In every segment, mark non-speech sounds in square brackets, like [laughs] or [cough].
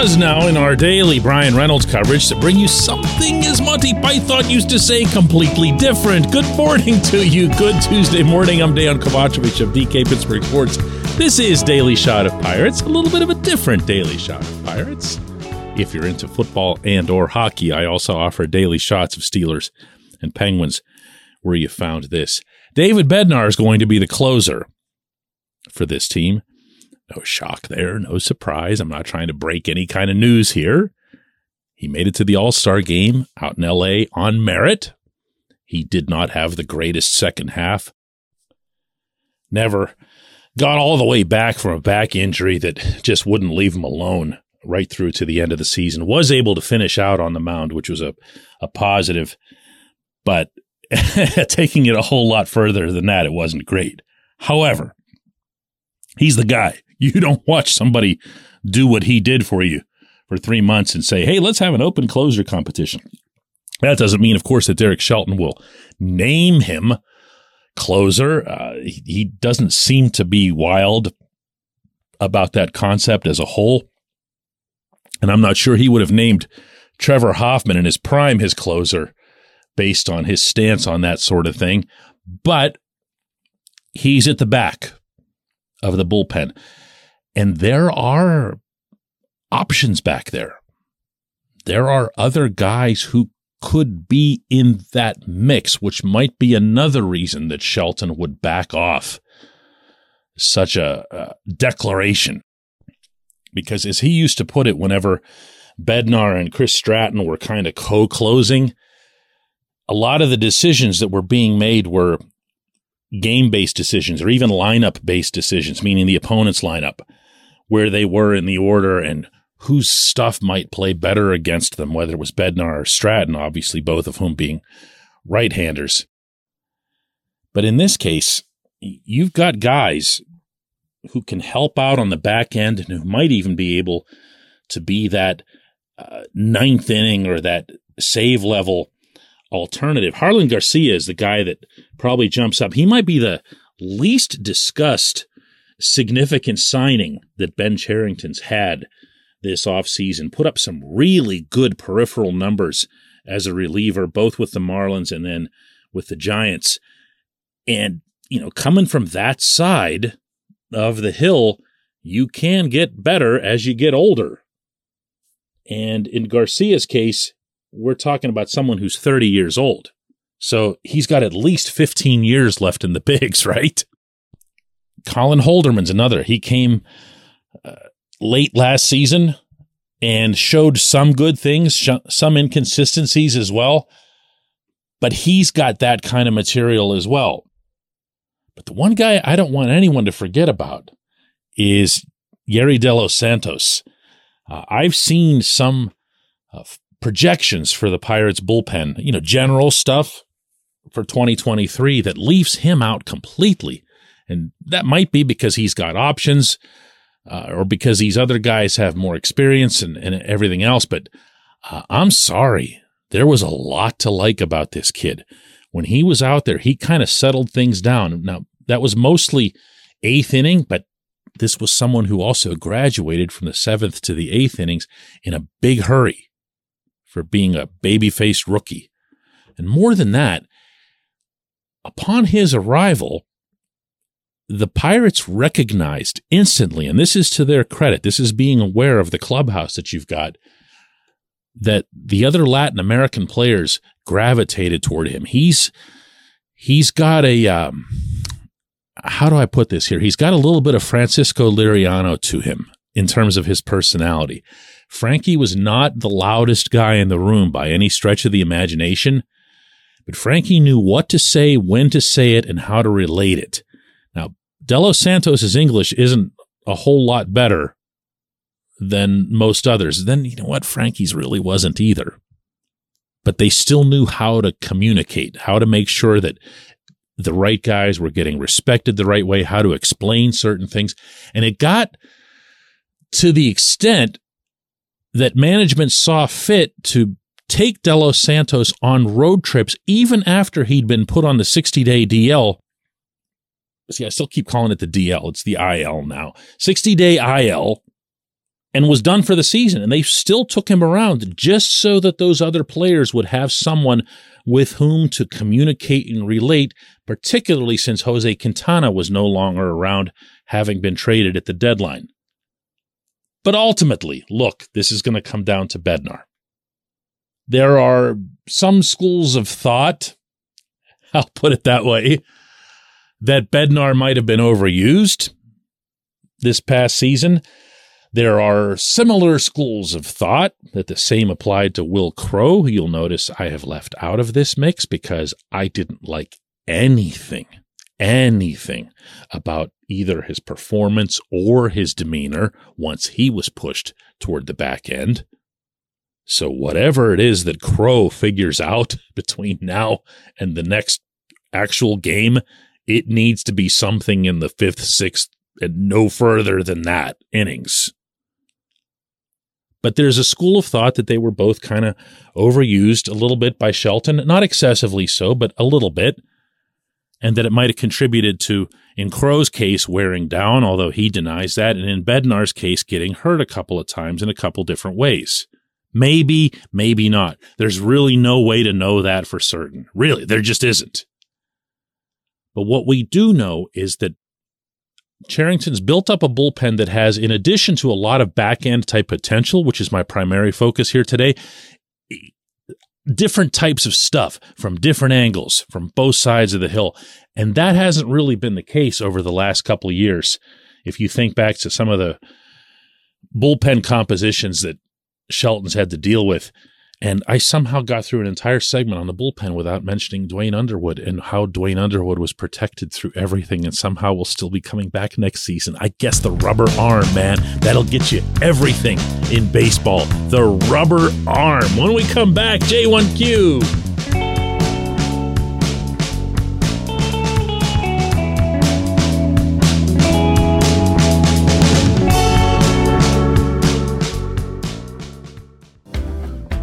Pause now in our daily Brian Reynolds coverage to bring you something, as Monty Python used to say, completely different. Good morning to you. Good Tuesday morning. I'm Dejan Kovacevic of DK Pittsburgh Sports. This is Daily Shot of Pirates, a little bit of a different Daily Shot of Pirates. If you're into football and or hockey, I also offer daily shots of Steelers and Penguins where you found this. David Bednar is going to be the closer for this team. No shock there, no surprise. I'm not trying to break any kind of news here. He made it to the All Star game out in LA on merit. He did not have the greatest second half. Never got all the way back from a back injury that just wouldn't leave him alone right through to the end of the season. Was able to finish out on the mound, which was a, a positive, but [laughs] taking it a whole lot further than that, it wasn't great. However, he's the guy. You don't watch somebody do what he did for you for three months and say, hey, let's have an open closer competition. That doesn't mean, of course, that Derek Shelton will name him closer. Uh, he, he doesn't seem to be wild about that concept as a whole. And I'm not sure he would have named Trevor Hoffman in his prime his closer based on his stance on that sort of thing. But he's at the back of the bullpen. And there are options back there. There are other guys who could be in that mix, which might be another reason that Shelton would back off such a, a declaration. Because as he used to put it, whenever Bednar and Chris Stratton were kind of co closing, a lot of the decisions that were being made were game based decisions or even lineup based decisions, meaning the opponent's lineup, where they were in the order and whose stuff might play better against them, whether it was Bednar or Stratton, obviously, both of whom being right handers. But in this case, you've got guys who can help out on the back end and who might even be able to be that uh, ninth inning or that save level alternative. Jarlin Garcia is the guy that probably jumps up. He might be the least discussed significant signing that Ben Cherington's had this offseason. Put up some really good peripheral numbers as a reliever, both with the Marlins and then with the Giants. And, you know, coming from that side of the hill, you can get better as you get older. And in Garcia's case, we're talking about someone who's 30 years old. So he's got at least 15 years left in the [laughs] bigs, right? Colin Holderman's another. He came uh, late last season and showed some good things, sh- some inconsistencies as well. But he's got that kind of material as well. But the one guy I don't want anyone to forget about is Yerry De Los Santos. Uh, I've seen some uh, projections for the Pirates bullpen, you know, general stuff for 2023 that leaves him out completely. And that might be because he's got options uh, or because these other guys have more experience and, and everything else. But uh, I'm sorry. There was a lot to like about this kid. When he was out there, he kind of settled things down. Now, that was mostly eighth inning, but this was someone who also graduated from the seventh to the eighth innings in a big hurry for being a baby faced rookie. And more than that, upon his arrival, the Pirates recognized instantly, and this is to their credit, this is being aware of the clubhouse that you've got, that the other Latin American players gravitated toward him. He's he's got a um, how do I put this here? He's got a little bit of Francisco Liriano to him in terms of his personality. Frankie was not the loudest guy in the room by any stretch of the imagination, but Frankie knew what to say, when to say it, and how to relate it. De Los Santos's English isn't a whole lot better than most others. Then you know what? Frankie's really wasn't either. But they still knew how to communicate, how to make sure that the right guys were getting respected the right way, how to explain certain things. And it got to the extent that management saw fit to take De Los Santos on road trips even after he'd been put on the 60 day DL see, I still keep calling it the DL. It's the IL now. 60 day IL and was done for the season. And they still took him around just so that those other players would have someone with whom to communicate and relate, particularly since Jose Quintana was no longer around, having been traded at the deadline. But ultimately, look, this is going to come down to Bednar. There are some schools of thought, [laughs] I'll put it that way, that Bednar might have been overused this past season. There are similar schools of thought that the same applied to Wil Crowe. You'll notice I have left out of this mix because I didn't like anything, anything about either his performance or his demeanor once he was pushed toward the back end. So, whatever it is that Crowe figures out [laughs] between now and the next actual game it needs to be something in the fifth, sixth, and no further than that innings. But there's a school of thought that they were both kind of overused a little bit by Shelton, not excessively so, but a little bit, and that it might have contributed to, in Crowe's case, wearing down, although he denies that, and in Bednar's case, getting hurt a couple of times in a couple different ways. Maybe, maybe not. There's really no way to know that for certain. Really, there just isn't. But what we do know is that Cherington's built up a bullpen that has, in addition to a lot of back end type potential, which is my primary focus here today, different types of stuff from different angles from both sides of the hill. And that hasn't really been the case over the last couple of years. If you think back to some of the bullpen compositions that Shelton's had to deal with, and I somehow got through an entire segment on the bullpen without mentioning Duane Underwood and how Duane Underwood was protected through everything and somehow will still be coming back next season. I guess the rubber arm, man, that'll get you everything in baseball. The rubber arm. When we come back, J1Q.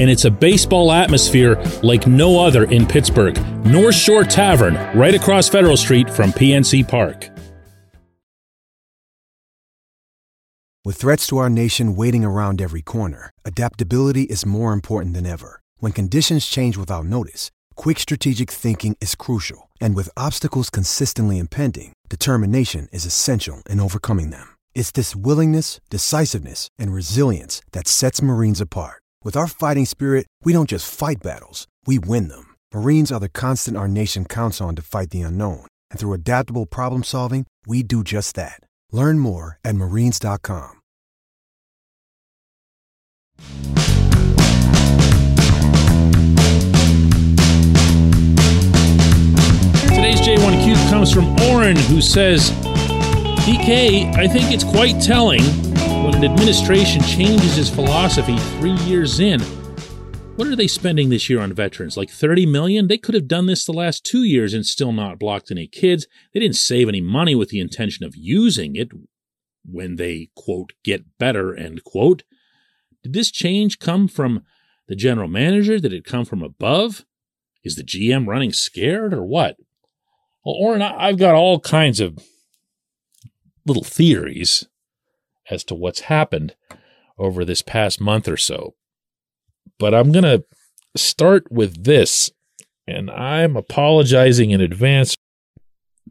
and it's a baseball atmosphere like no other in Pittsburgh. North Shore Tavern, right across Federal Street from PNC Park. With threats to our nation waiting around every corner, adaptability is more important than ever. When conditions change without notice, quick strategic thinking is crucial, and with obstacles consistently impending, determination is essential in overcoming them. It's this willingness, decisiveness, and resilience that sets Marines apart. With our fighting spirit, we don't just fight battles, we win them. Marines are the constant our nation counts on to fight the unknown. And through adaptable problem solving, we do just that. Learn more at marines.com. Today's J1Q comes from Oren, who says, DK, I think it's quite telling when an administration changes its philosophy three years in. What are they spending this year on veterans? Like 30 million? They could have done this the last two years and still not blocked any kids. They didn't save any money with the intention of using it when they, quote, get better, end quote. Did this change come from the general manager? Did it come from above? Is the GM running scared or what? Well, Orrin, I've got all kinds of little theories as to what's happened over this past month or so but I'm going to start with this. And I'm apologizing in advance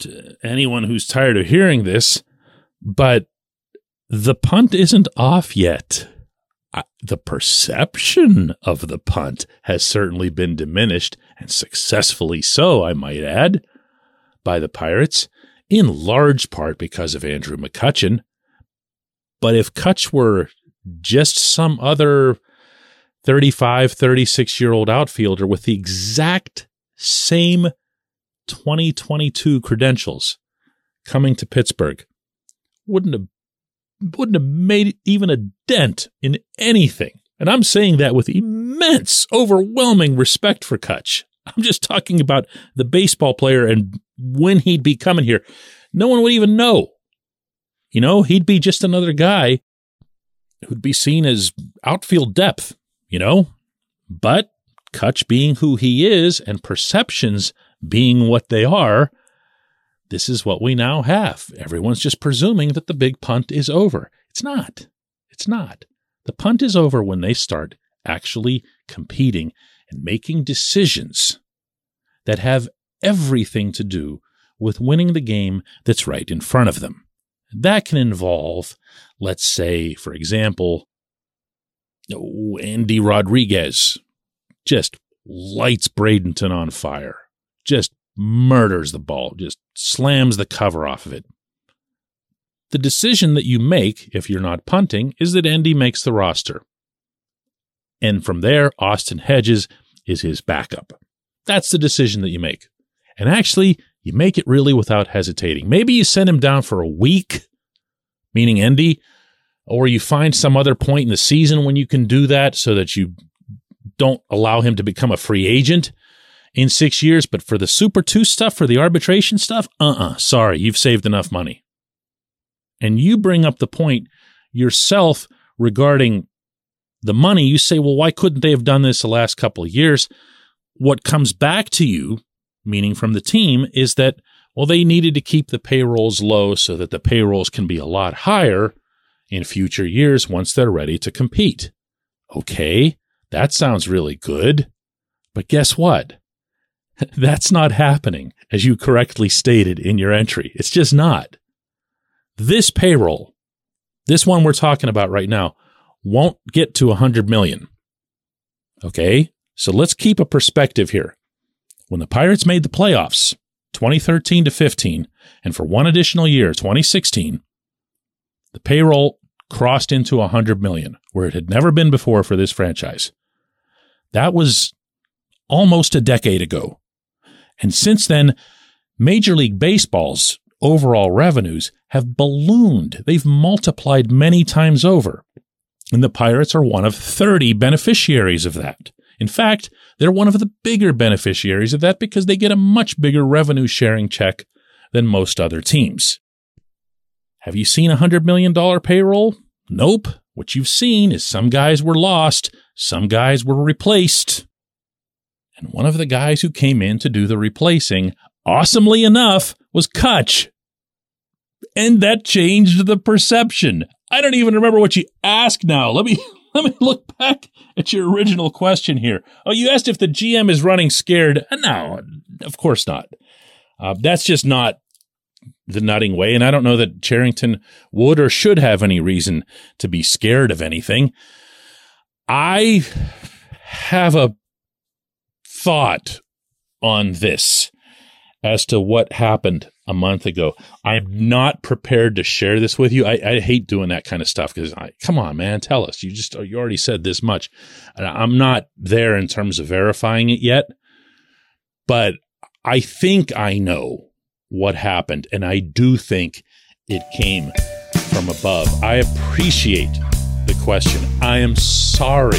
to anyone who's tired of hearing this, but the punt isn't off yet. the perception of the punt has certainly been diminished, and successfully so, I might add, by the Pirates, in large part because of Andrew McCutchen. But if Kutch were just some other 35, 36 year old outfielder with the exact same 2022 credentials coming to Pittsburgh wouldn't have wouldn't have made even a dent in anything. And I'm saying that with immense, overwhelming respect for Kutch. I'm just talking about the baseball player and when he'd be coming here. No one would even know. You know, he'd be just another guy who'd be seen as outfield depth you know? But Kutch being who he is and perceptions being what they are, this is what we now have. Everyone's just presuming that the big punt is over. It's not. It's not. The punt is over when they start actually competing and making decisions that have everything to do with winning the game that's right in front of them. That can involve, let's say, for example, Endy Rodriguez just lights Bradenton on fire, just murders the ball, just slams the cover off of it. The decision that you make, if you're not punting, is that Endy makes the roster. And from there, Austin Hedges is his backup. That's the decision that you make. And actually, you make it really without hesitating. Maybe you send him down for a week, meaning Endy, or you find some other point in the season when you can do that so that you don't allow him to become a free agent in six years. But for the Super 2 stuff, for the arbitration stuff, uh uh-uh, uh sorry, you've saved enough money. And you bring up the point yourself regarding the money. You say, well, why couldn't they have done this the last couple of years? What comes back to you, meaning from the team, is that, well, they needed to keep the payrolls low so that the payrolls can be a lot higher in future years once they're ready to compete. Okay, that sounds really good. But guess what? [laughs] That's not happening, as you correctly stated in your entry. It's just not. This payroll, this one we're talking about right now, won't get to 100 million. Okay, so let's keep a perspective here. When the Pirates made the playoffs, 2013 to 15, and for one additional year, 2016, the payroll crossed into 100 million, where it had never been before for this franchise. That was almost a decade ago. And since then, Major League Baseball's overall revenues have ballooned. They've multiplied many times over. And the Pirates are one of 30 beneficiaries of that. In fact, they're one of the bigger beneficiaries of that because they get a much bigger revenue sharing check than most other teams. Have you seen a $100 million payroll? Nope. What you've seen is some guys were lost, some guys were replaced. And one of the guys who came in to do the replacing, awesomely enough, was Kutch. And that changed the perception. I don't even remember what you asked now. Let me [laughs] let me look back at your original question here. Oh, you asked if the GM is running scared. No, of course not. Uh, that's just not the Nutting way. And I don't know that Cherington would or should have any reason to be scared of anything. I have a thought on this as to what happened a month ago. I'm not prepared to share this with you. I, I hate doing that kind of stuff because I, come on, man, tell us. You just, you already said this much. I'm not there in terms of verifying it yet, but I think I know what happened. And I do think it came from above. I appreciate the question. I am sorry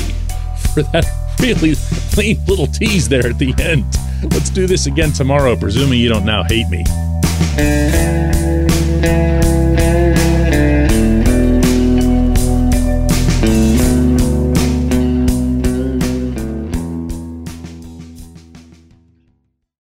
for that [laughs] really lame little tease there at the end. Let's do this again tomorrow, presuming you don't now hate me. thank you